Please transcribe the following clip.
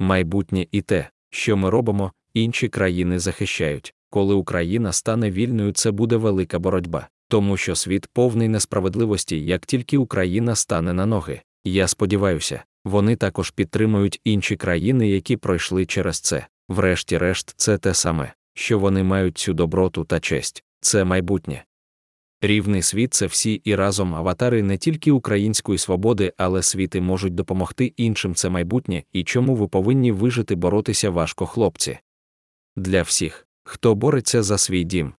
майбутнє і те, що ми робимо, інші країни захищають. Коли Україна стане вільною, це буде велика боротьба, тому що світ повний несправедливості, як тільки Україна стане на ноги. Я сподіваюся, вони також підтримують інші країни, які пройшли через це. Врешті-решт, це те саме, що вони мають цю доброту та честь, це майбутнє. Рівний світ це всі і разом аватари не тільки української свободи, але світи можуть допомогти іншим це майбутнє і чому ви повинні вижити боротися важко, хлопці. Для всіх, хто бореться за свій дім,